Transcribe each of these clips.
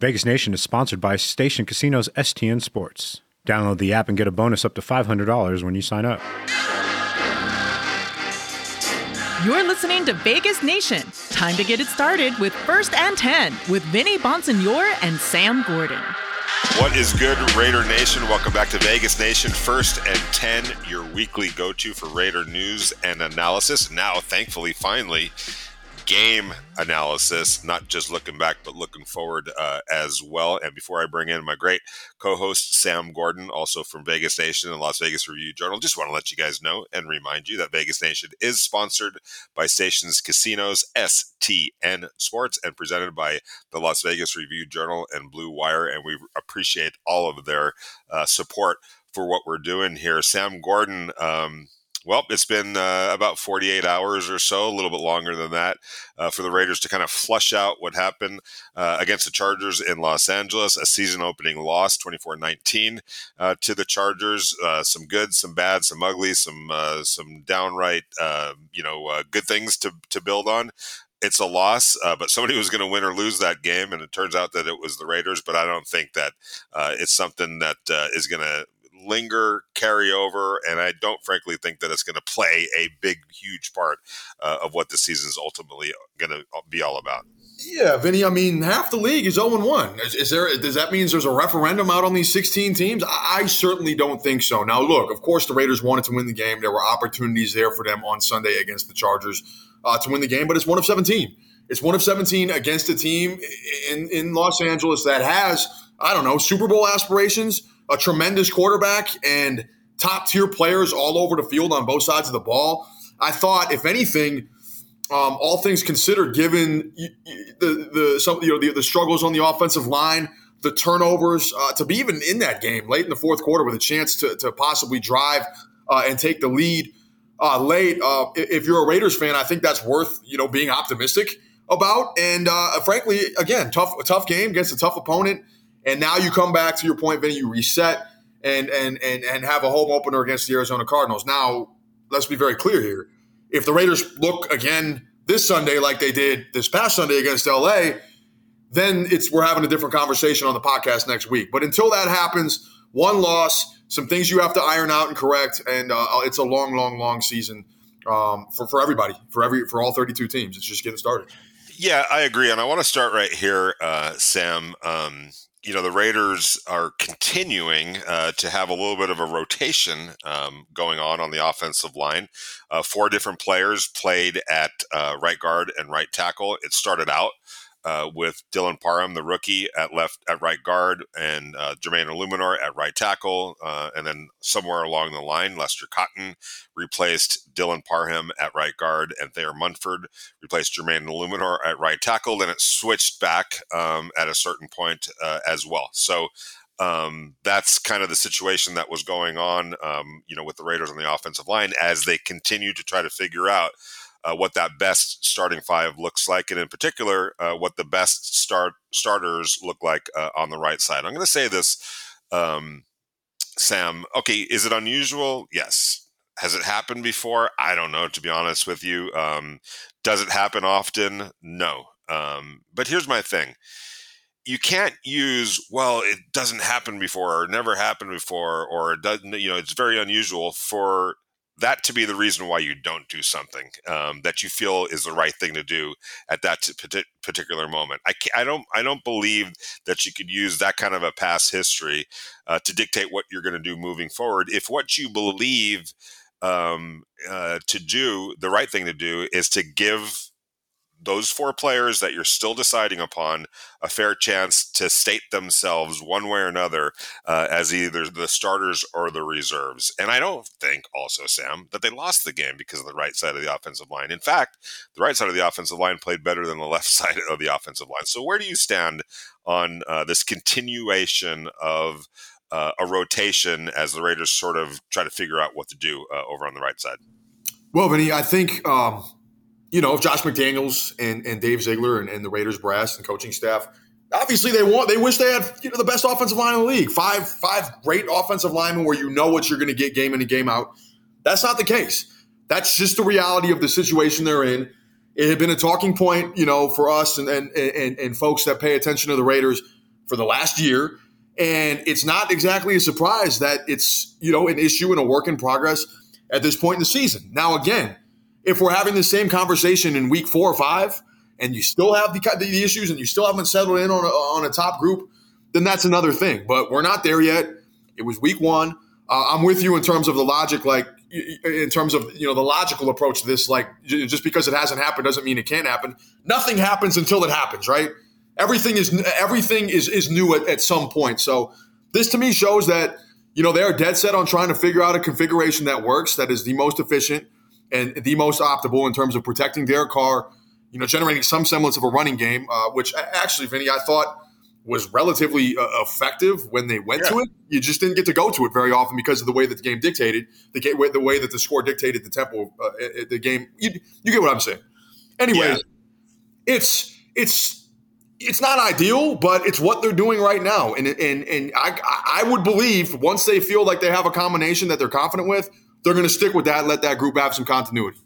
Vegas Nation is sponsored by Station Casinos STN Sports. Download the app and get a bonus up to $500 when you sign up. You're listening to Vegas Nation. Time to get it started with First and 10 with Vinny Bonsignore and Sam Gordon. What is good, Raider Nation? Welcome back to Vegas Nation. First and 10, your weekly go to for Raider news and analysis. Now, thankfully, finally, game analysis, not just looking back, but looking forward uh, as well. And before I bring in my great co host, Sam Gordon, also from Vegas Nation and Las Vegas Review Journal, just want to let you guys know and remind you that Vegas Nation is sponsored by Stations Casinos, STN Sports, and presented by the Las Vegas Review Journal and Blue Wire. And we appreciate all of their uh, support for what we're doing here. Sam Gordon, um, well, it's been uh, about 48 hours or so, a little bit longer than that, uh, for the Raiders to kind of flush out what happened uh, against the Chargers in Los Angeles, a season opening loss, 24 19 uh, to the Chargers. Uh, some good, some bad, some ugly, some uh, some downright, you know, good things to, to build on it's a loss, uh, but somebody was going to win or lose that game, and it turns out that it was the Raiders. But I don't think that uh, it's something that uh, is going to linger, carry over, and I don't frankly think that it's going to play a big, huge part uh, of what the season is ultimately going to be all about. Yeah, Vinny. I mean, half the league is zero one. Is, is, there? Does that mean there's a referendum out on these 16 teams? I, I certainly don't think so. Now, look, of course, the Raiders wanted to win the game. There were opportunities there for them on Sunday against the Chargers uh, to win the game, but it's one of 17. It's one of 17 against a team in in Los Angeles that has I don't know Super Bowl aspirations a tremendous quarterback and top tier players all over the field on both sides of the ball. I thought, if anything, um, all things considered, given the the some you know the, the struggles on the offensive line, the turnovers, uh, to be even in that game late in the fourth quarter with a chance to, to possibly drive uh, and take the lead uh, late. Uh, if you're a Raiders fan, I think that's worth you know being optimistic about. And uh, frankly, again, tough tough game against a tough opponent. And now you come back to your point, Vinny, you reset and and and and have a home opener against the Arizona Cardinals. Now, let's be very clear here. If the Raiders look again this Sunday like they did this past Sunday against LA, then it's we're having a different conversation on the podcast next week. But until that happens, one loss, some things you have to iron out and correct, and uh, it's a long, long, long season um, for for everybody, for every for all 32 teams. It's just getting started. Yeah, I agree, and I want to start right here, uh, Sam. Um, you know the Raiders are continuing uh, to have a little bit of a rotation um, going on on the offensive line. Uh, four different players played at uh, right guard and right tackle. It started out uh, with Dylan Parham, the rookie, at left at right guard, and uh, Jermaine Eluemunor at right tackle, uh, and then somewhere along the line, Lester Cotton replaced Dylan Parham at right guard, and Thayer Munford replaced Jermaine Eluemunor at right tackle. Then it switched back um, at a certain point uh, as well. So. Um, that's kind of the situation that was going on, um, you know, with the Raiders on the offensive line as they continue to try to figure out uh, what that best starting five looks like, and in particular, uh, what the best start starters look like uh, on the right side. I'm going to say this, um, Sam. Okay, is it unusual? Yes. Has it happened before? I don't know, to be honest with you. Um, does it happen often? No. Um, but here's my thing you can't use well it doesn't happen before or never happened before or it doesn't you know it's very unusual for that to be the reason why you don't do something um, that you feel is the right thing to do at that particular moment. I, I don't I don't believe that you could use that kind of a past history uh, to dictate what you're going to do moving forward. If what you believe um, uh, to do, the right thing to do is to give those four players that you're still deciding upon a fair chance to state themselves one way or another uh, as either the starters or the reserves. And I don't think also, Sam, that they lost the game because of the right side of the offensive line. In fact, the right side of the offensive line played better than the left side of the offensive line. So where do you stand on uh, this continuation of uh, a rotation as the Raiders sort of try to figure out what to do uh, over on the right side? Well, Vinny, I think um, you know, if Josh McDaniels and, and Dave Ziegler and, and, the Raiders brass and coaching staff, obviously they want they wish they had you know the best offensive line in the league. Five five great offensive linemen where you know what you're going to get game in and game out. That's not the case. That's just the reality of the situation they're in. It had been a talking point, you know, for us and and and, and folks that pay attention to the Raiders for the last year. And it's not exactly a surprise that it's, you know, an issue and a work in progress at this point in the season. Now, again, if we're having the same conversation in week four or five and you still have the, the issues and you still haven't settled in on a, on a top group, then that's another thing. But we're not there yet. It was week one. Uh, I'm with you in terms of the logic, like in terms of you know the logical approach to this. Like just because it hasn't happened doesn't mean it can't happen. Nothing happens until it happens, right? Everything is everything is is new at, at some point. So this to me shows that you know they are dead set on trying to figure out a configuration that works, that is the most efficient and the most optimal in terms of protecting their Carr, You know, generating some semblance of a running game, uh, which actually, Vinny, I thought was relatively uh, effective when they went yeah. to it. You just didn't get to go to it very often because of the way that the game dictated the game, the way that the score dictated the tempo, uh, the game. You, you, get what I'm saying. Anyway, yeah. it's it's it's not ideal, but it's what they're doing right now, and and and I I would believe once they feel like they have a combination that they're confident with, they're going to stick with that. let that group have some continuity.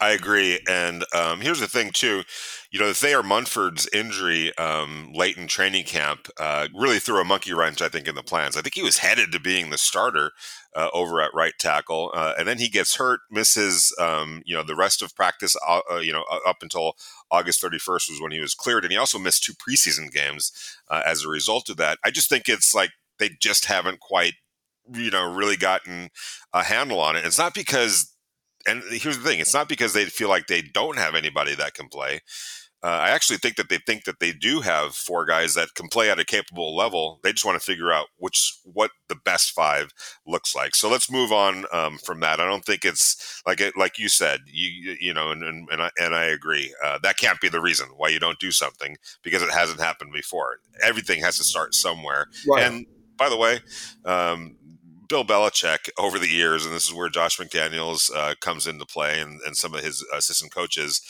I agree, and um, here's the thing too you know, Thayer Munford's injury um, late in training camp uh, really threw a monkey wrench, I think, in the plans. I think he was headed to being the starter uh, over at right tackle, uh, and then he gets hurt, misses, um, you know, the rest of practice. Uh, uh, you know, up until August 31st was when he was cleared, and he also missed two preseason games uh, as a result of that. I just think it's like they just haven't quite, you know, really gotten a handle on it. It's not because and here's the thing it's not because they feel like they don't have anybody that can play uh, I actually think that they think that they do have four guys that can play at a capable level. They just want to figure out which what the best five looks like. So let's move on um, from that. I don't think it's like it, like you said. You you know, and and, and I, and I agree. Uh, that can't be the reason why you don't do something because it hasn't happened before. Everything has to start somewhere. Right. And by the way, um, Bill Belichick over the years, and this is where Josh McDaniels uh, comes into play, and, and some of his assistant coaches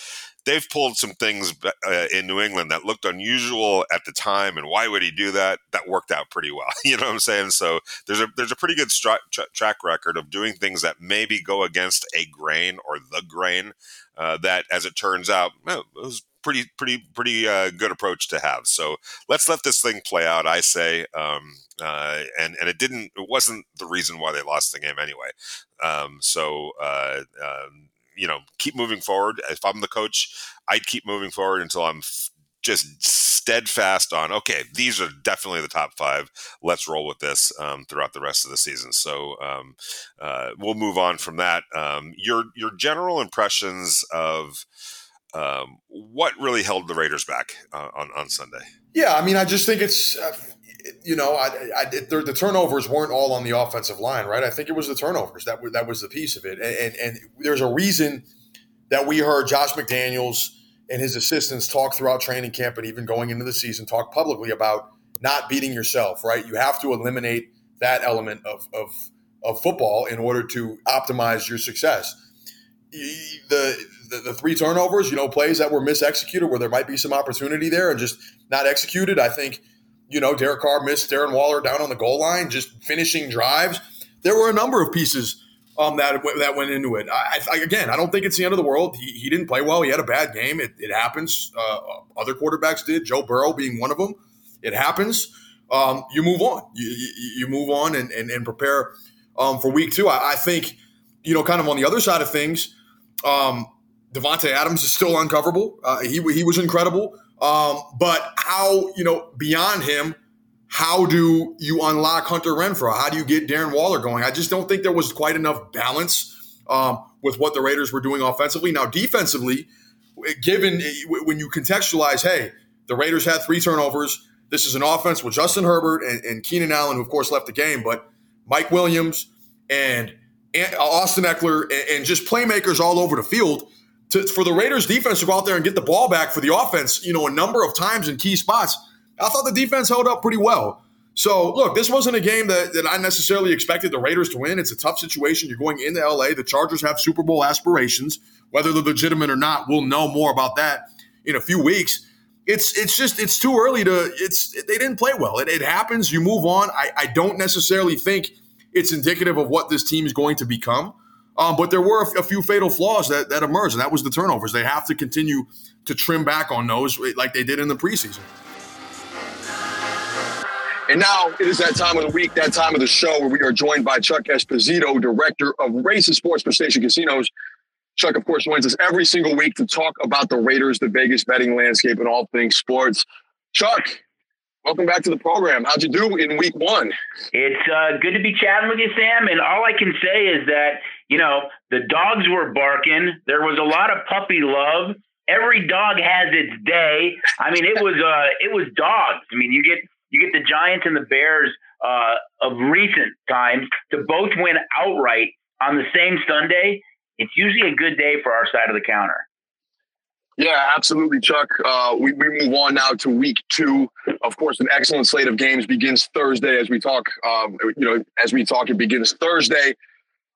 they've pulled some things uh, in New England that looked unusual at the time, and why would he do that? That worked out pretty well. You know what I'm saying? So there's a there's a pretty good tra- track record of doing things that maybe go against a grain or the grain. Uh, that, as it turns out, well, it was pretty pretty pretty uh, good approach to have. So let's let this thing play out. I say, um, uh, and and it didn't. It wasn't the reason why they lost the game anyway. Um, so uh, um, you know, keep moving forward. If I'm the coach, I'd keep moving forward until I'm just steadfast on okay these are definitely the top five. Let's roll with this um, throughout the rest of the season. So um, uh, we'll move on from that. Um, your your general impressions of um, what really held the raiders back uh, on on sunday? Yeah i mean i just think it's uh, you know, I, I, the, turnovers weren't all on the offensive line, right? I think it was the turnovers that that was the piece of it, and, and, and there's a reason that we heard Josh McDaniels and his assistants talk throughout training camp and even going into the season talk publicly about not beating yourself, right? You have to eliminate that element of of, of football in order to optimize your success. The, the, the three turnovers, you know, plays that were misexecuted where there might be some opportunity there and just not executed. I think you know, Derek Carr missed Darren Waller down on the goal line, just finishing drives. There were a number of pieces um, that that went into it. I, I, again, I don't think it's the end of the world. He, he didn't play well. He had a bad game. It, it happens. Uh, other quarterbacks did. Joe Burrow being one of them. It happens. Um, you move on. You, you, move on and, and, and prepare um, for week two. I, I, think, you know, kind of on the other side of things, um, Davante Adams is still uncoverable. Uh, he, he was incredible. Um, but how, you know, beyond him, how do you unlock Hunter Renfrow? How do you get Darren Waller going? I just don't think there was quite enough balance um, with what the Raiders were doing offensively. Now, defensively, given when you contextualize, hey, the Raiders had three turnovers. This is an offense with Justin Herbert and, and Keenan Allen, who of course left the game, but Mike Williams and Austin Ekeler and just playmakers all over the field to, for the Raiders defense to go out there and get the ball back for the offense, you know, a number of times in key spots, I thought the defense held up pretty well. So, look, this wasn't a game that, that I necessarily expected the Raiders to win. It's a tough situation. You're going into LA. The Chargers have Super Bowl aspirations. Whether they're legitimate or not, we'll know more about that in a few weeks. It's it's just it's too early to it's they didn't play well. It, it happens. You move on. I, I don't necessarily think it's indicative of what this team is going to become. Um, but there were a, few fatal flaws that, that emerged, and that was the turnovers. They have to continue to trim back on those like they did in the preseason. And now it is that time of the week, that time of the show where we are joined by Chuck Esposito, director of race and sports for Station Casinos. Chuck, of course, joins us every single week to talk about the Raiders, the Vegas betting landscape, and all things sports. Chuck, welcome back to the program. How'd you do in week one? It's uh, good to be chatting with you, Sam. And all I can say is that, you know, the dogs were barking. There was a lot of puppy love. Every dog has its day. I mean, it was uh, it was dogs. I mean, you get you get the Giants and the Bears uh, of recent times to both win outright on the same Sunday. It's usually a good day for our side of the counter. Yeah, absolutely, Chuck. Uh, we, we move on now to week two. Of course, an excellent slate of games begins Thursday as we talk. Um, you know, as we talk, it begins Thursday.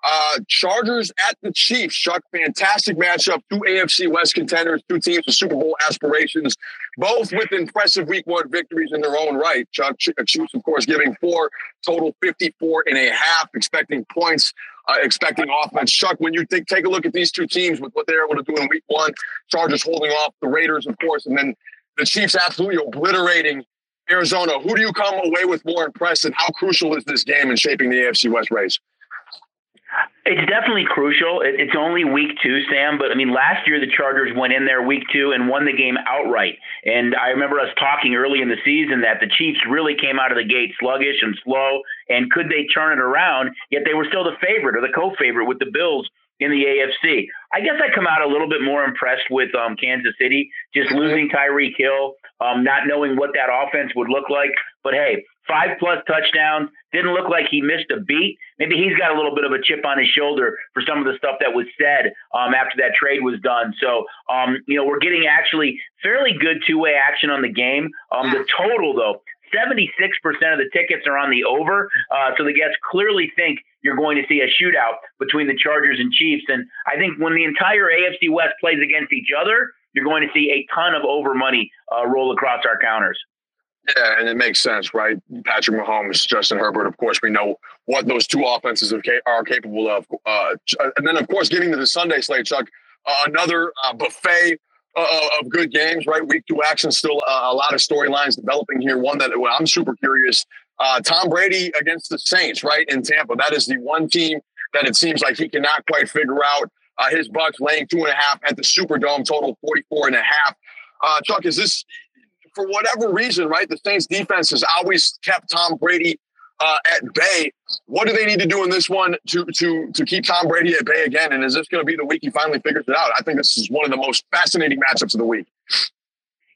Uh, Chargers at the Chiefs. Chuck, fantastic matchup. Two AFC West contenders, two teams with Super Bowl aspirations, both with impressive week one victories in their own right. Chuck, Chiefs, of course, giving four, total 54 and a half, expecting points, uh, expecting offense. Chuck, when you think, take a look at these two teams with what they're able to do in week one, Chargers holding off the Raiders, of course, and then the Chiefs absolutely obliterating Arizona. Who do you come away with more impressed, and how crucial is this game in shaping the AFC West race? It's definitely crucial. It's only week two, Sam, but I mean, last year the Chargers went in there week two and won the game outright. And I remember us talking early in the season that the Chiefs really came out of the gate sluggish and slow. And could they turn it around? Yet they were still the favorite or the co favorite with the Bills in the AFC. I guess I come out a little bit more impressed with um, Kansas City, just losing Tyreek Hill, um, not knowing what that offense would look like. But hey, five plus touchdowns. Didn't look like he missed a beat. Maybe he's got a little bit of a chip on his shoulder for some of the stuff that was said um, after that trade was done. So, um, you know, we're getting actually fairly good two way action on the game. Um, the total, though, 76% of the tickets are on the over. Uh, so the guests clearly think you're going to see a shootout between the Chargers and Chiefs. And I think when the entire AFC West plays against each other, you're going to see a ton of over money uh, roll across our counters. Yeah, and it makes sense, right? Patrick Mahomes, Justin Herbert. Of course, we know what those two offenses are capable of. Uh, and then, of course, getting to the Sunday slate, Chuck, uh, another uh, buffet uh, of good games, right? Week two action, still uh, a lot of storylines developing here. One that well, I'm super curious. Uh, Tom Brady against the Saints, right in Tampa. That is the one team that it seems like he cannot quite figure out. his Bucks laying two and a half at the Superdome, total 44 and a half. Chuck, is this for whatever reason, right? The Saints defense has always kept Tom Brady uh, at bay. What do they need to do in this one to to to keep Tom Brady at bay again? And is this going to be the week he finally figures it out? I think this is one of the most fascinating matchups of the week.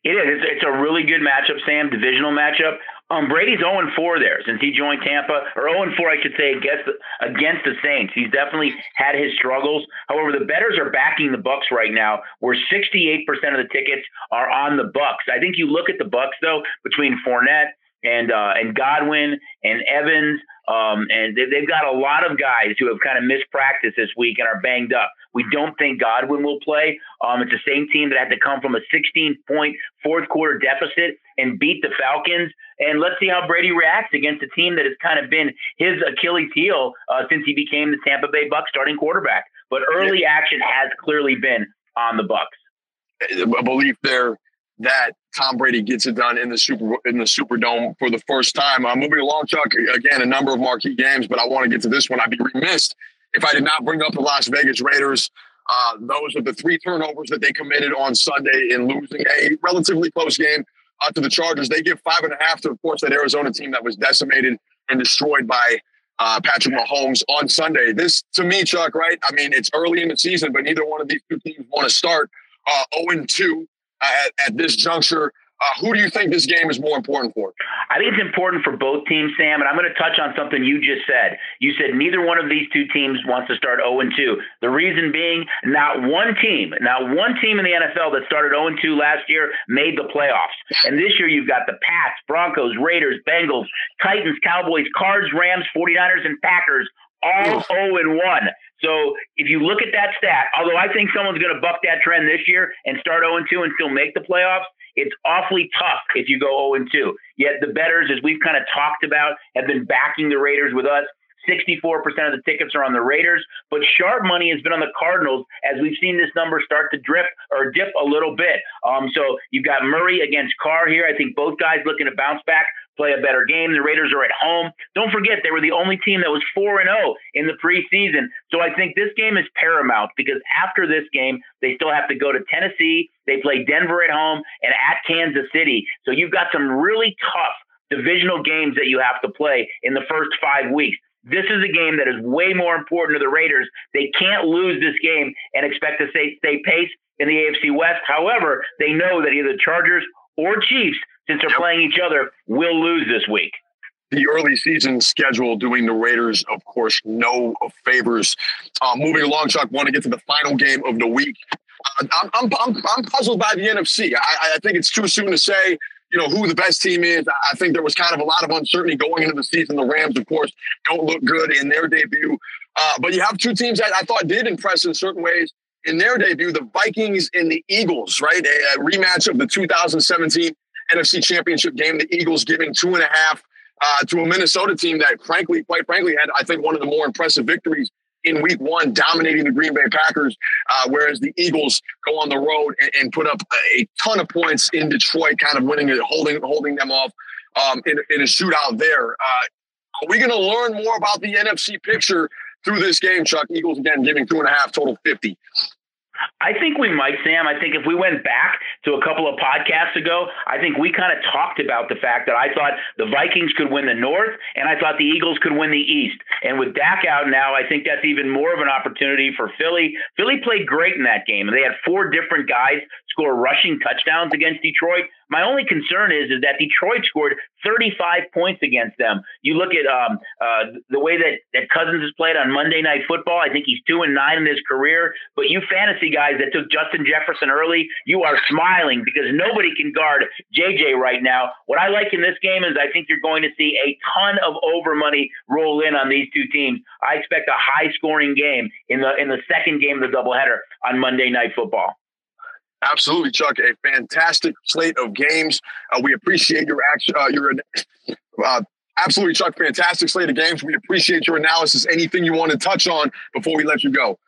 It is. It's, it's a really good matchup, Sam. Divisional matchup. Um, Brady's 0 4 there since he joined Tampa, or 0 4, I should say, against the, against the Saints. He's definitely had his struggles. However, the bettors are backing the Bucks right now, where 68% of the tickets are on the Bucks. I think you look at the Bucks though, between Fournette and uh, and Godwin and Evans. Um, and they, have got a lot of guys who have kind of missed practice this week and are banged up. We don't think Godwin will play. Um, it's the same team that had to come from a 16 point fourth quarter deficit and beat the Falcons. And let's see how Brady reacts against a team that has kind of been his Achilles heel uh, since he became the Tampa Bay Bucks starting quarterback. But early action has clearly been on the Bucks. A belief there that Tom Brady gets it done in the super in the Superdome for the first time. I'm moving along, Chuck. Again, a number of marquee games, but I want to get to this one. I'd be remiss if I did not bring up the Las Vegas Raiders. Uh, those are the three turnovers that they committed on Sunday in losing a relatively close game uh, to the Chargers. They give five and a half to, of course, that Arizona team that was decimated and destroyed by uh, Patrick Mahomes on Sunday. This, to me, Chuck, right? I mean, it's early in the season, but neither one of these two teams want to start uh, 0 2 uh, at, at this juncture. Uh, who do you think this game is more important for? I think it's important for both teams, Sam. And I'm going to touch on something you just said. You said neither one of these two teams wants to start 0 2. The reason being, not one team, not one team in the NFL that started 0 2 last year made the playoffs. And this year, you've got the Pats, Broncos, Raiders, Bengals, Titans, Cowboys, Cards, Rams, 49ers, and Packers all 0 1. So if you look at that stat, although I think someone's going to buck that trend this year and start 0 2 and still make the playoffs, it's awfully tough if you go 0 2. Yet the bettors, as we've kind of talked about, have been backing the Raiders with us. 64% of the tickets are on the Raiders, but sharp money has been on the Cardinals as we've seen this number start to drip or dip a little bit. Um, so you've got Murray against Carr here. I think both guys looking to bounce back play a better game. The Raiders are at home. Don't forget, they were the only team that was 4 and 0 in the preseason. So I think this game is paramount because after this game, they still have to go to Tennessee. They play Denver at home and at Kansas City. So you've got some really tough divisional games that you have to play in the first five weeks. This is a game that is way more important to the Raiders. They can't lose this game and expect to stay, stay pace in the AFC West. However, they know that either the Chargers or Chiefs, since they're yep. playing each other, will lose this week. The early season schedule doing the Raiders, of course, no favors. Uh, moving along, Chuck, want to get to the final game of the week. Uh, I'm, I'm, I'm, I'm, puzzled by the NFC. I, I think it's too soon to say you know who the best team is. I think there was kind of a lot of uncertainty going into the season. The Rams, of course, don't look good in their debut, uh, but you have two teams that I thought did impress in certain ways in their debut, the Vikings and the Eagles, right? A, a rematch of the 2017 NFC Championship game. The Eagles giving two and a half uh, to a Minnesota team that, frankly, quite frankly, had I think one of the more impressive victories in Week One, dominating the Green Bay Packers. Uh, whereas the Eagles go on the road and, and, put up a ton of points in Detroit, kind of winning it, holding holding them off um, in, in, a shootout there. Uh, are we going to learn more about the NFC picture through this game, Chuck? Eagles again giving two and a half, total fifty. I think we might, Sam. I think if we went back to a couple of podcasts ago, I think we kind of talked about the fact that I thought the Vikings could win the North and I thought the Eagles could win the East. And with Dak out now, I think that's even more of an opportunity for Philly. Philly played great in that game. And they had four different guys score rushing touchdowns against Detroit. My only concern is is that Detroit scored 35 points against them. You look at um, uh, the way that, that Cousins has played on Monday Night Football. I think he's two and nine in his career. But you fantasy guys that took Justin Jefferson early, you are smiling because nobody can guard JJ right now. What I like in this game is I think you're going to see a ton of over money roll in on these two teams. I expect a high scoring game in the in the second game of the doubleheader on Monday Night Football. Absolutely, Chuck. A fantastic slate of games. Uh, we appreciate your action. Uh, your uh, absolutely, Chuck. Fantastic slate of games. We appreciate your analysis. Anything you want to touch on before we let you go?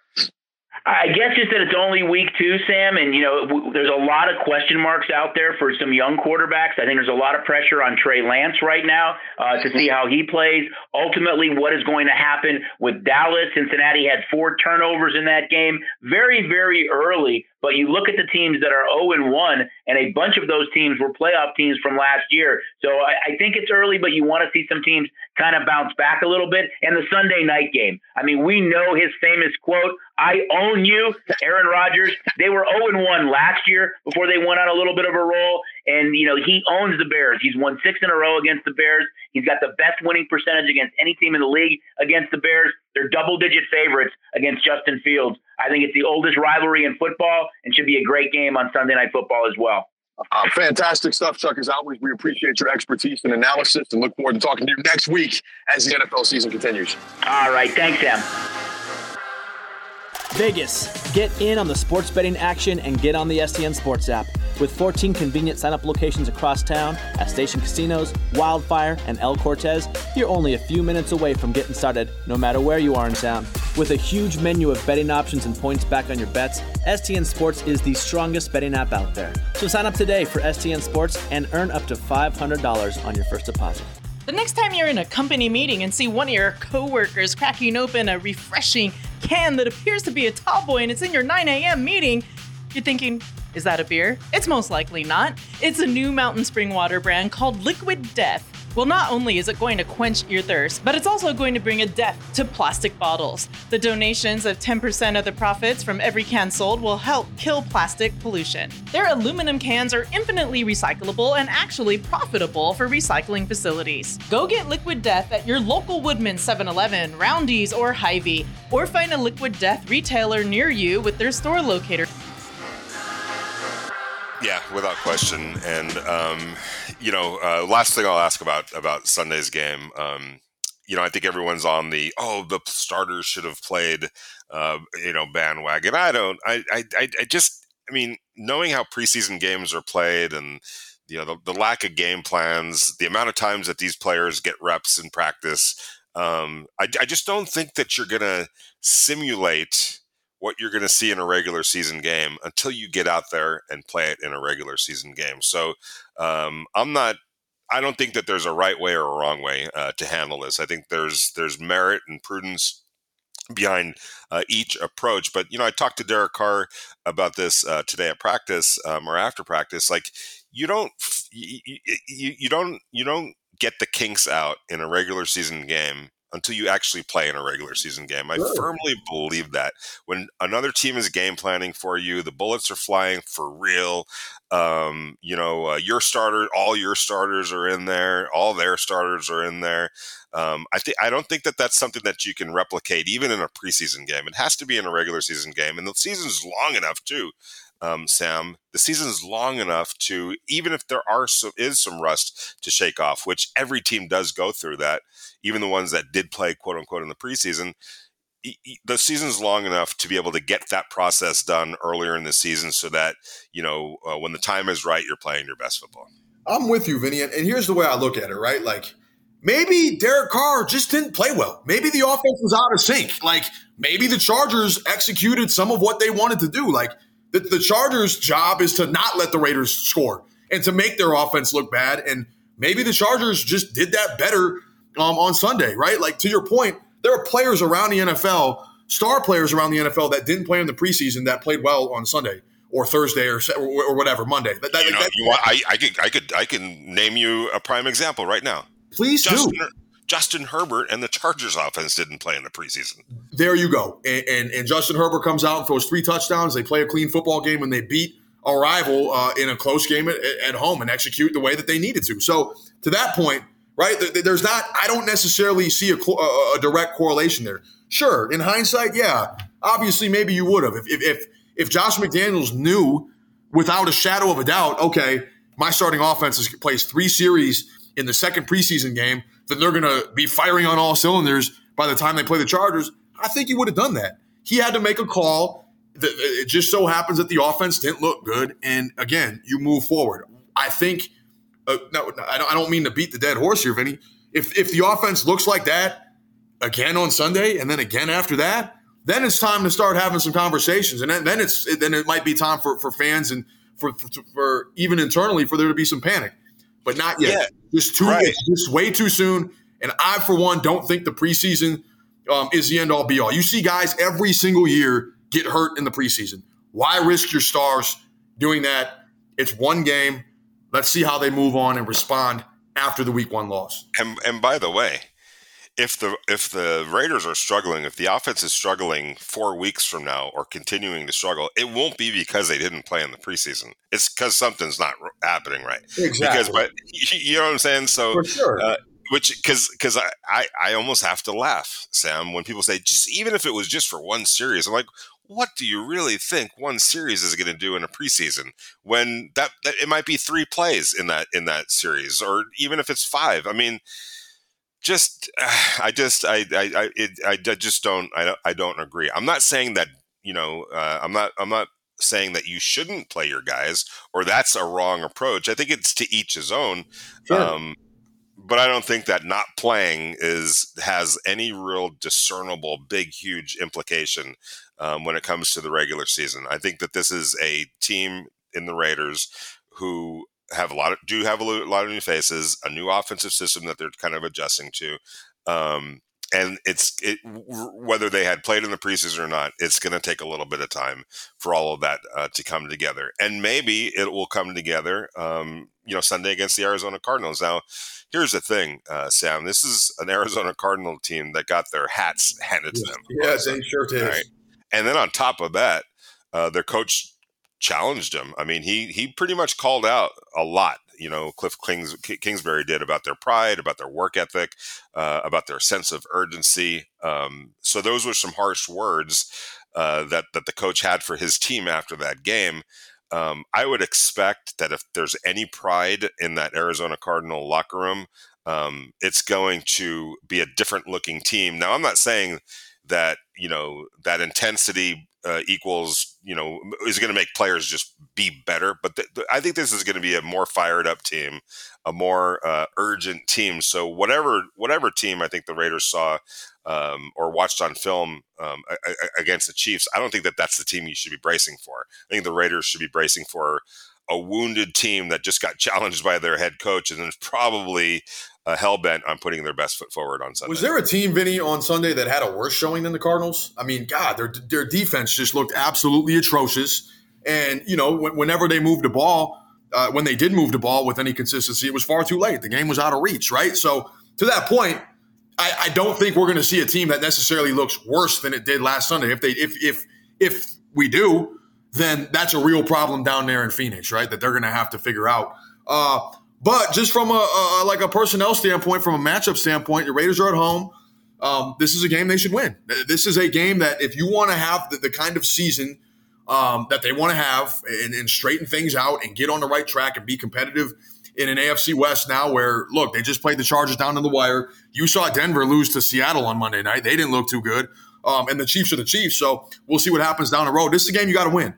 I guess just that it's only week two, Sam, and you know w- there's a lot of question marks out there for some young quarterbacks. I think there's a lot of pressure on Trey Lance right now uh, to see how he plays. Ultimately, what is going to happen with Dallas? Cincinnati had four turnovers in that game, very very early. But you look at the teams that are 0 and 1, and a bunch of those teams were playoff teams from last year. So I, I think it's early, but you want to see some teams kind of bounce back a little bit. And the Sunday night game. I mean, we know his famous quote, I own you, Aaron Rodgers. They were 0 and 1 last year before they went on a little bit of a roll. And, you know, he owns the Bears. He's won six in a row against the Bears. He's got the best winning percentage against any team in the league against the Bears. They're double digit favorites against Justin Fields. I think it's the oldest rivalry in football and should be a great game on Sunday Night Football as well. Uh, fantastic stuff, Chuck. As always, we appreciate your expertise and analysis and look forward to talking to you next week as the NFL season continues. All right. Thanks, Sam. Vegas, get in on the sports betting action and get on the STN Sports app. With 14 convenient sign up locations across town at Station Casinos, Wildfire, and El Cortez, you're only a few minutes away from getting started, no matter where you are in town. With a huge menu of betting options and points back on your bets, STN Sports is the strongest betting app out there. So sign up today for STN Sports and earn up to $500 on your first deposit. The next time you're in a company meeting and see one of your coworkers cracking open a refreshing can that appears to be a tall boy and it's in your 9 a.m. meeting, you're thinking, is that a beer? It's most likely not. It's a new mountain spring water brand called Liquid Death. Well, not only is it going to quench your thirst, but it's also going to bring a death to plastic bottles. The donations of 10% of the profits from every can sold will help kill plastic pollution. Their aluminum cans are infinitely recyclable and actually profitable for recycling facilities. Go get Liquid Death at your local Woodman 7 Eleven, Roundy's, or Hy-Vee, or find a Liquid Death retailer near you with their store locator. Yeah, without question. And um, you know, uh, last thing I'll ask about about Sunday's game. Um, you know, I think everyone's on the oh, the starters should have played. Uh, you know, bandwagon. I don't. I, I. I just. I mean, knowing how preseason games are played and you know the, the lack of game plans, the amount of times that these players get reps in practice. Um, I, I just don't think that you're to simulate what you're going to see in a regular season game until you get out there and play it in a regular season game. So um, I'm not I don't think that there's a right way or a wrong way uh, to handle this. I think there's there's merit and prudence behind uh, each approach. But you know, I talked to Derek Carr about this uh, today at practice um, or after practice. Like, you don't you, you, you don't you don't get the kinks out in a regular season game until you actually play in a regular season game. I sure. firmly believe that when another team is game planning for you, the bullets are flying for real. Um, you know, uh, your starter, all your starters are in there, all their starters are in there. Um, I think I don't think that that's something that you can replicate even in a preseason game. It has to be in a regular season game, and the season's long enough too um, Sam, the season is long enough to even if there are some, is some rust to shake off, which every team does go through that, even the ones that did play quote unquote in the preseason. The season's long enough to be able to get that process done earlier in the season, so that you know uh, when the time is right, you're playing your best football. I'm with you, Vinny, and here's the way I look at it. Right, like maybe Derek Carr just didn't play well. Maybe the offense was out of sync. Like maybe the Chargers executed some of what they wanted to do. Like the, the Chargers' job is to not let the Raiders score and to make their offense look bad. And maybe the Chargers just did that better um, on Sunday, right? Like to your point, there are players around the NFL, star players around the NFL that didn't play in the preseason that played well on Sunday or Thursday or or, whatever Monday. That, that, you know, that, you want, I, I could I could I can name you a prime example right now. Please Justin, do. Justin Herbert and the Chargers offense didn't play in the preseason. There you go. And, and, and Justin Herbert comes out and throws three touchdowns. They play a clean football game and they beat a rival uh, in a close game at, at, home and execute the way that they needed to. So to that point, right, there's not, I don't necessarily see a, a direct correlation there. Sure, in hindsight, yeah, obviously maybe you would have. If, if, if, Josh McDaniels knew without a shadow of a doubt, okay, my starting offense plays three series in the second preseason game – that they're going to be firing on all cylinders by the time they play the Chargers, I think he would have done that. He had to make a call. It just so happens that the offense didn't look good. And again, you move forward. I think, uh, no, I don't mean to beat the dead horse here, Vinny. If, if the offense looks like that again on Sunday and then again after that, then it's time to start having some conversations. And then, then it's then it might be time for, for fans and for, for, for even internally for there to be some panic but not yet. Yeah. Just too, right. just way too soon. And I, for one, don't think the preseason um, is the end all be all. You see guys every single year get hurt in the preseason. Why risk your stars doing that? It's one game. Let's see how they move on and respond after the week one loss. And, and by the way, if the if the Raiders are struggling, if the offense is struggling four weeks from now or continuing to struggle, it won't be because they didn't play in the preseason. It's because something's not happening right. Exactly. Because, but you know what I'm saying. So, For sure. Uh, which because because I, I I almost have to laugh, Sam, when people say just even if it was just for one series. I'm like, what do you really think one series is going to do in a preseason when that, that it might be three plays in that in that series or even if it's five? I mean just I just I I I, it, I just don't I don't I don't agree. I'm not saying that you know uh, I'm not I'm not saying that you shouldn't play your guys or that's a wrong approach. I think it's to each his own. Sure. Um, but I don't think that not playing is has any real discernible big huge implication um, when it comes to the regular season. I think that this is a team in the Raiders who have a lot of do have a lot of new faces, a new offensive system that they're kind of adjusting to. Um, and it's it, whether they had played in the preseason or not, it's going to take a little bit of time for all of that uh, to come together, and maybe it will come together. Um, you know, Sunday against the Arizona Cardinals. Now, here's the thing, uh, Sam. This is an Arizona Cardinal team that got their hats handed to them. Yeah, they sure did. Right? And then on top of that, uh, their coach challenged him. I mean, he he pretty much called out a lot. You know, Cliff Kings, Kingsbury did about their pride, about their work ethic, uh, about their sense of urgency. Um, so those were some harsh words uh, that that the coach had for his team after that game. Um, I would expect that if there's any pride in that Arizona Cardinal locker room, um, it's going to be a different looking team. Now, I'm not saying that you know that intensity uh, equals you know is going to make players just be better. But th- th- I think this is going to be a more fired up team, a more uh, urgent team. So whatever whatever team I think the Raiders saw um, or watched on film um, against the Chiefs, I don't think that that's the team you should be bracing for. I think the Raiders should be bracing for a wounded team that just got challenged by their head coach and is probably uh, hell bent on putting their best foot forward on Sunday. Was there a team, Vinny, on Sunday that had a worse showing than the Cardinals? I mean, God, their their defense just looked absolutely atrocious. And you know, whenever they moved the ball, uh, when they did move the ball with any consistency, it was far too late. The game was out of reach, right? So to that point, I, I don't think we're going to see a team that necessarily looks worse than it did last Sunday. If they if if if we do, then that's a real problem down there in Phoenix, right? That they're going to have to figure out. Uh, but just from a, a, like a personnel standpoint, from a matchup standpoint, the Raiders are at home. Um, this is a game they should win. This is a game that if you want to have the, the, kind of season um, that they want to have and, and, straighten things out and get on the right track and be competitive in an AFC West now, where look, they just played the Chargers down to the wire. You saw Denver lose to Seattle on Monday night; they didn't look too good. Um, and the Chiefs are the Chiefs, so we'll see what happens down the road. This is a game you got to win,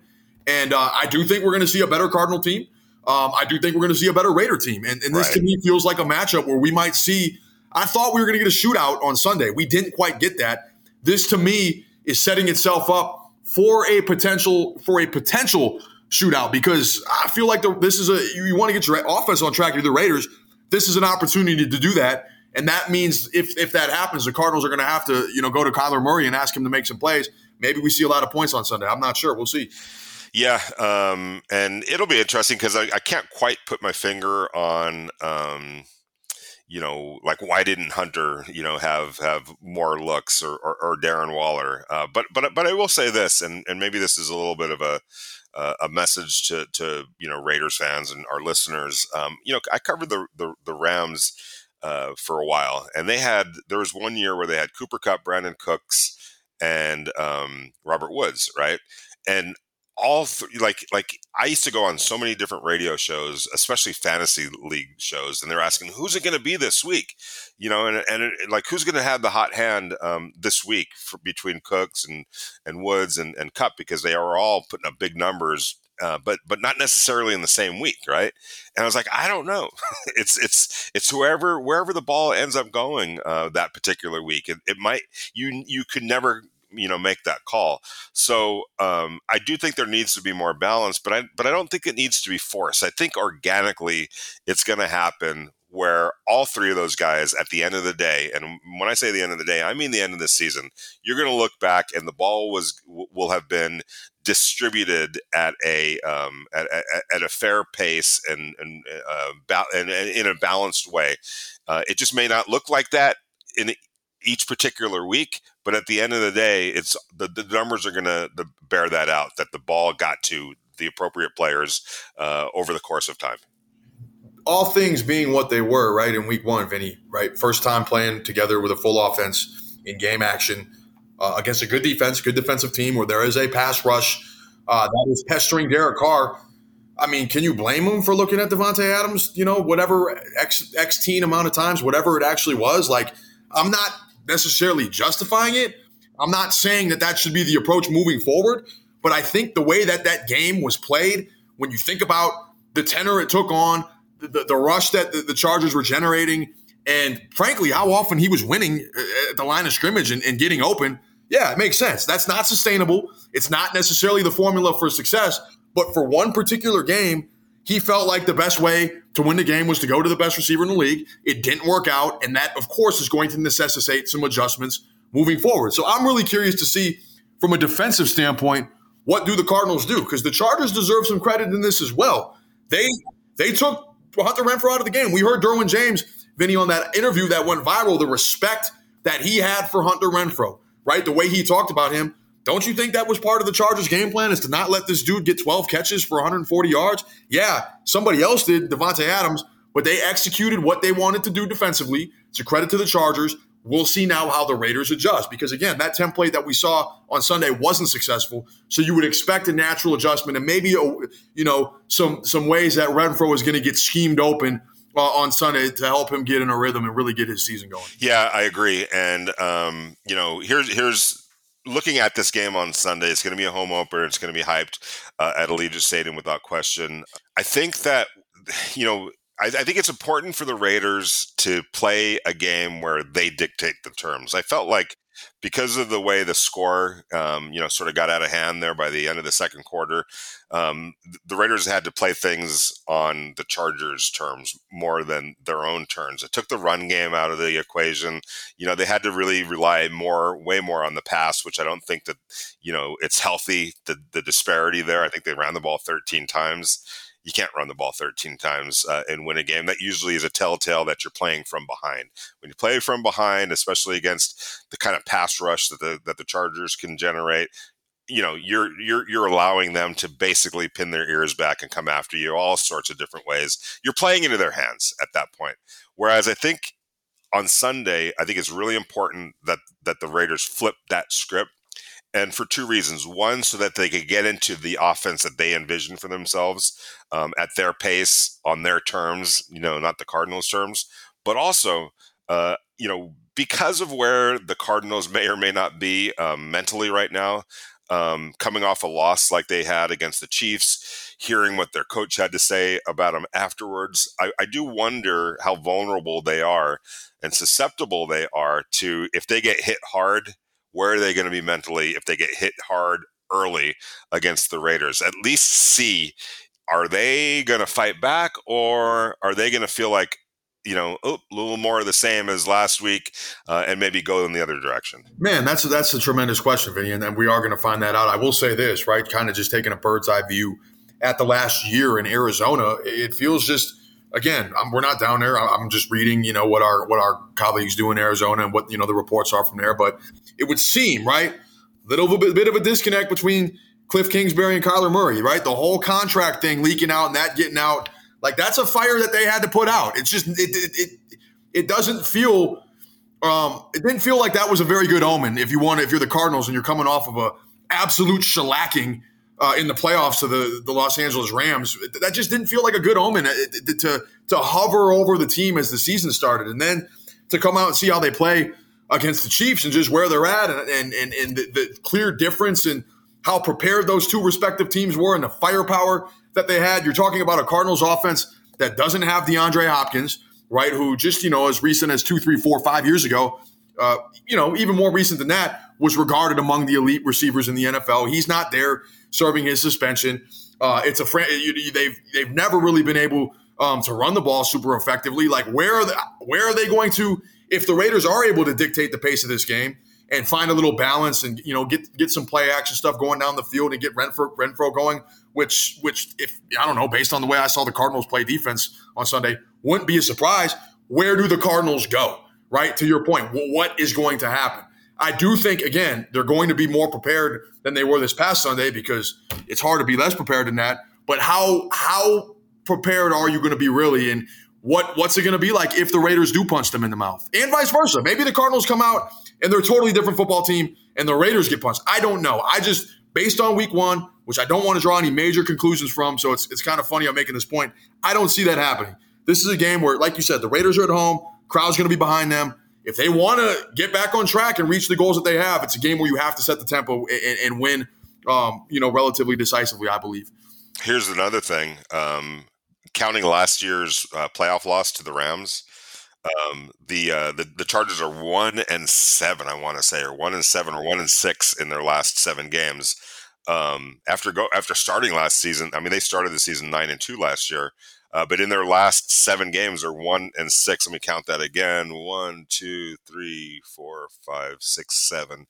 and uh, I do think we're going to see a better Cardinal team. Um, I do think we're going to see a better Raider team. And, and this right. to me feels like a matchup where we might see. I thought we were going to get a shootout on Sunday. We didn't quite get that. This to me is setting itself up for a potential for a potential shootout because I feel like the, this is a you want to get your offense on track. You're the Raiders. This is an opportunity to do that, and that means if if that happens, the Cardinals are going to have to you know go to Kyler Murray and ask him to make some plays. Maybe we see a lot of points on Sunday. I'm not sure. We'll see. Yeah, um, and it'll be interesting because I, I, can't quite put my finger on, um, you know, like why didn't Hunter, you know, have have more looks or, or, or Darren Waller? Uh, but but but I will say this, and and maybe this is a little bit of a uh, a message to to you know Raiders fans and our listeners. Um, you know, I covered the the, the Rams uh, for a while, and they had there was one year where they had Cooper Kupp, Brandin Cooks, and um, Robert Woods, right? And all th- like like I used to go on so many different radio shows, especially fantasy league shows, and they're asking who's it going to be this week, you know, and and it, like who's going to have the hot hand um, this week for, between Cooks and and Woods and and Cup because they are all putting up big numbers. Uh, but but not necessarily in the same week, right? And I was like, I don't know. it's it's it's whoever wherever the ball ends up going uh, that particular week. It, it might you you could never you know make that call. So um, I do think there needs to be more balance, but I but I don't think it needs to be forced. I think organically it's going to happen where all three of those guys at the end of the day, and when I say the end of the day, I mean the end of the season, you're going to look back and the ball was will have been distributed at a um, at, at, at, a fair pace and and, uh, ba- and, and in a balanced way. Uh, it just may not look like that in each particular week. But at the end of the day, it's the, the numbers are going to bear that out that the ball got to the appropriate players uh, over the course of time. All things being what they were, right, in week one, Vinny, right? First time playing together with a full offense in game action uh, against a good defense, good defensive team where there is a pass rush uh, that is pestering Derek Carr. I mean, can you blame him for looking at Davante Adams? You know, whatever x x teen amount of times, whatever it actually was. Like, I'm not necessarily justifying it. I'm not saying that that should be the approach moving forward, but I think the way that that game was played, when you think about the tenor it took on, the, the, the rush that the, the, Chargers were generating, and frankly, how often he was winning uh, at the line of scrimmage and, and getting open, yeah, it makes sense. That's not sustainable. It's not necessarily the formula for success, but for one particular game, he felt like the best way to win the game was to go to the best receiver in the league. It didn't work out, and that, of course, is going to necessitate some adjustments moving forward. So I'm really curious to see, from a defensive standpoint, what do the Cardinals do? Because the Chargers deserve some credit in this as well. They they took Hunter Renfrow out of the game. We heard Derwin James, Vinny, on that interview that went viral, the respect that he had for Hunter Renfrow, right? The way he talked about him. Don't you think that was part of the Chargers' game plan is to not let this dude get 12 catches for 140 yards? Yeah, somebody else did, Davante Adams, but they executed what they wanted to do defensively. It's a credit to the Chargers. We'll see now how the Raiders adjust because again, that template that we saw on Sunday wasn't successful. So you would expect a natural adjustment and maybe a, you know some some ways that Renfrow is going to get schemed open uh, on Sunday to help him get in a rhythm and really get his season going. Yeah, I agree. And um, you know, here's here's looking at this game on Sunday, it's going to be a home opener. It's going to be hyped uh, at Allegiant Stadium without question. I think that, you know, I, I, think it's important for the Raiders to play a game where they dictate the terms. I felt like because of the way the score, um, you know, sort of got out of hand there by the end of the second quarter, um, the Raiders had to play things on the Chargers' terms more than their own terms. It took the run game out of the equation. You know, they had to really rely more, way more on the pass, which I don't think that, you know, it's healthy, the, the disparity there. I think they ran the ball 13 times you can't run the ball 13 times uh, and win a game. That usually is a telltale that you're playing from behind. When you play from behind, especially against the kind of pass rush that the that the Chargers can generate, you know you're you're you're allowing them to basically pin their ears back and come after you all sorts of different ways. You're playing into their hands at that point. Whereas I think on Sunday, I think it's really important that that the Raiders flip that script and for two reasons. One, so that they could get into the offense that they envision for themselves um, at their pace, on their terms, you know, not the Cardinals' terms, but also, uh, you know, because of where the Cardinals may or may not be um, mentally right now, um, coming off a loss like they had against the Chiefs, hearing what their coach had to say about them afterwards, I, I do wonder how vulnerable they are and susceptible they are to if they get hit hard where are they going to be mentally if they get hit hard early against the Raiders? At least see are they going to fight back or are they going to feel like you know, oh, a little more of the same as last week, uh, and maybe go in the other direction? Man, that's a, that's a tremendous question, Vinny, and, and we are going to find that out. I will say this, right? Kind of just taking a bird's eye view at the last year in Arizona, it feels just again, I'm, we're not down there. I'm just reading, you know, what our what our colleagues do in Arizona and what you know the reports are from there. But it would seem right, little bit, bit of a disconnect between Cliff Kingsbury and Kyler Murray, right? The whole contract thing leaking out and that getting out, like that's a fire that they had to put out. It's just it it it, it doesn't feel. Um, it didn't feel like that was a very good omen. If you want, if you're the Cardinals and you're coming off of a absolute shellacking uh, in the playoffs of the, the Los Angeles Rams. That just didn't feel like a good omen uh, to, to hover over the team as the season started. And then to come out and see how they play against the Chiefs and just where they're at and, and, and, and the, the clear difference in how prepared those two respective teams were and the firepower that they had. You're talking about a Cardinals offense that doesn't have DeAndre Hopkins, right? Who just, you know, as recent as two, three, four, five years ago, uh, you know, even more recent than that, was regarded among the elite receivers in the NFL. He's not there serving his suspension. Uh, it's a fr- they've they've never really been able um, to run the ball super effectively. Like where are they, where are they going to if the Raiders are able to dictate the pace of this game and find a little balance and you know get get some play action stuff going down the field and get Renfro Renfrow going, which which if I don't know based on the way I saw the Cardinals play defense on Sunday wouldn't be a surprise. Where do the Cardinals go? Right to your point, what is going to happen? I do think again they're going to be more prepared than they were this past Sunday because it's hard to be less prepared than that. But how how prepared are you going to be really? And what what's it going to be like if the Raiders do punch them in the mouth, and vice versa? Maybe the Cardinals come out and they're a totally different football team, and the Raiders get punched. I don't know. I just based on Week One, which I don't want to draw any major conclusions from. So it's it's kind of funny I'm making this point. I don't see that happening. This is a game where, like you said, the Raiders are at home. Crowd's going to be behind them if they want to get back on track and reach the goals that they have, it's a game where you have to set the tempo and, and win, um, you know, relatively decisively, I believe. Here's another thing. Um, counting last year's uh, playoff loss to the Rams, um, the, uh, the the Chargers are one and seven, I want to say, or one and seven, or one and six in their last seven games. Um, after go after starting last season, I mean, they started the season nine and two last year. Uh, but in their last seven games, they're one and six. Let me count that again: one, two, three, four, five, six, seven.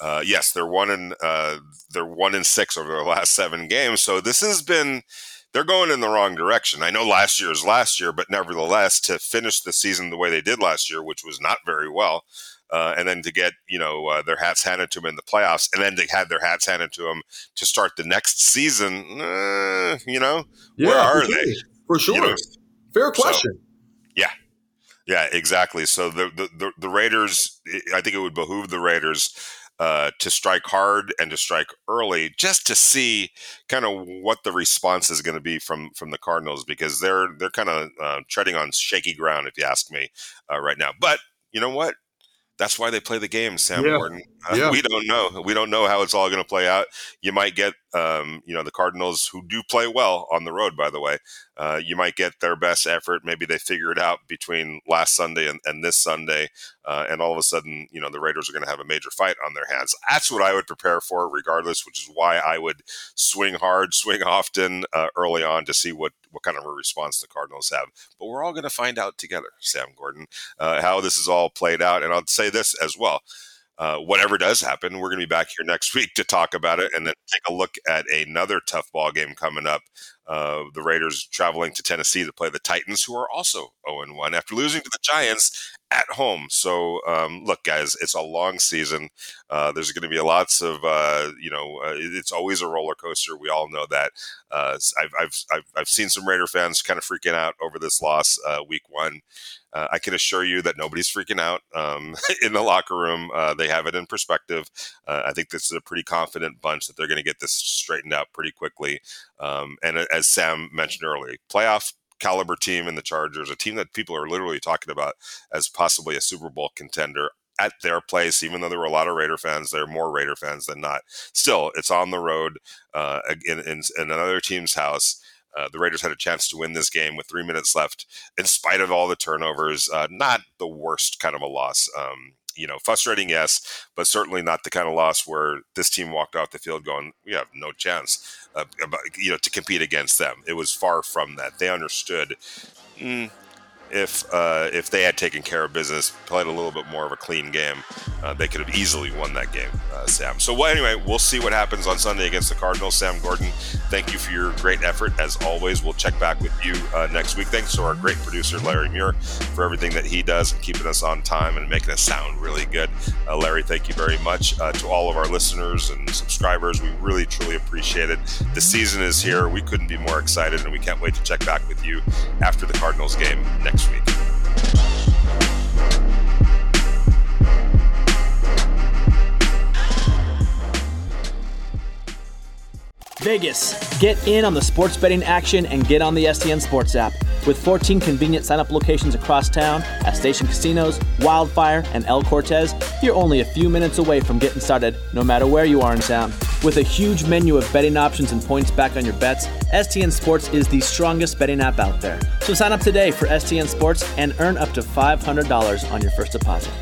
Uh, yes, they're one and uh, they're one and six over their last seven games. So this has been they're going in the wrong direction. I know last year is last year, but nevertheless, to finish the season the way they did last year, which was not very well, uh, and then to get you know uh, their hats handed to them in the playoffs, and then to have their hats handed to them to start the next season. Uh, you know, yeah, where are they? For sure. You know, Fair question. So, yeah, yeah, exactly. So the, the, the the Raiders, I think it would behoove the Raiders uh, to strike hard and to strike early, just to see kind of what the response is going to be from from the Cardinals, because they're they're kind of uh, treading on shaky ground, if you ask me, uh, right now. But you know what? That's why they play the game, Sam yeah. Gordon. Uh, yeah. We don't know. We don't know how it's all going to play out. You might get Um, you know, the Cardinals, who do play well on the road, by the way, uh, you might get their best effort. Maybe they figure it out between last Sunday and, and this Sunday, uh, and all of a sudden, you know, the Raiders are going to have a major fight on their hands. That's what I would prepare for, regardless. Which is why I would swing hard, swing often uh, early on to see what what kind of a response the Cardinals have. But we're all going to find out together, Sam Gordon, uh, how this is all played out. And I'll say this as well uh, whatever does happen, we're going to be back here next week to talk about it and then take a look at another tough ball game coming up. Uh, the Raiders traveling to Tennessee to play the Titans, who are also 0 1 after losing to the Giants at home. So, um, look, guys, it's a long season. Uh, there's going to be lots of, uh, you know, uh, it's always a roller coaster. We all know that. Uh, I've, I've, I've, I've, seen some Raider fans kind of freaking out over this loss uh, week one. Uh, I can assure you that nobody's freaking out um, in the locker room. Uh, they have it in perspective. Uh, I think this is a pretty confident bunch that they're going to get this straightened out pretty quickly. Um, and as Sam mentioned earlier, playoff caliber team in the Chargers, a team that people are literally talking about as possibly a Super Bowl contender at their place, even though there were a lot of Raider fans, there are more Raider fans than not. Still, it's on the road uh, in, in, in another team's house. Uh, the Raiders had a chance to win this game with three minutes left, in spite of all the turnovers. Uh, not the worst kind of a loss. Um, you know, frustrating, yes, but certainly not the kind of loss where this team walked off the field going, "We have no chance," uh, you know, to compete against them. It was far from that. They understood. Mm, if uh, if they had taken care of business, played a little bit more of a clean game, uh, they could have easily won that game, uh, Sam. So well, anyway, we'll see what happens on Sunday against the Cardinals. Sam Gordon, thank you for your great effort as always. We'll check back with you uh, next week. Thanks to our great producer Larry Muir for everything that he does and keeping us on time and making us sound really good. Uh, Larry, thank you very much uh, to all of our listeners and subscribers. We really truly appreciate it. The season is here. We couldn't be more excited, and we can't wait to check back with you after the Cardinals game next week. Vegas, get in on the sports betting action and get on the STN Sports app. With 14 convenient sign up locations across town at Station Casinos, Wildfire, and El Cortez, you're only a few minutes away from getting started, no matter where you are in town. With a huge menu of betting options and points back on your bets, STN Sports is the strongest betting app out there. So sign up today for STN Sports and earn up to $500 on your first deposit.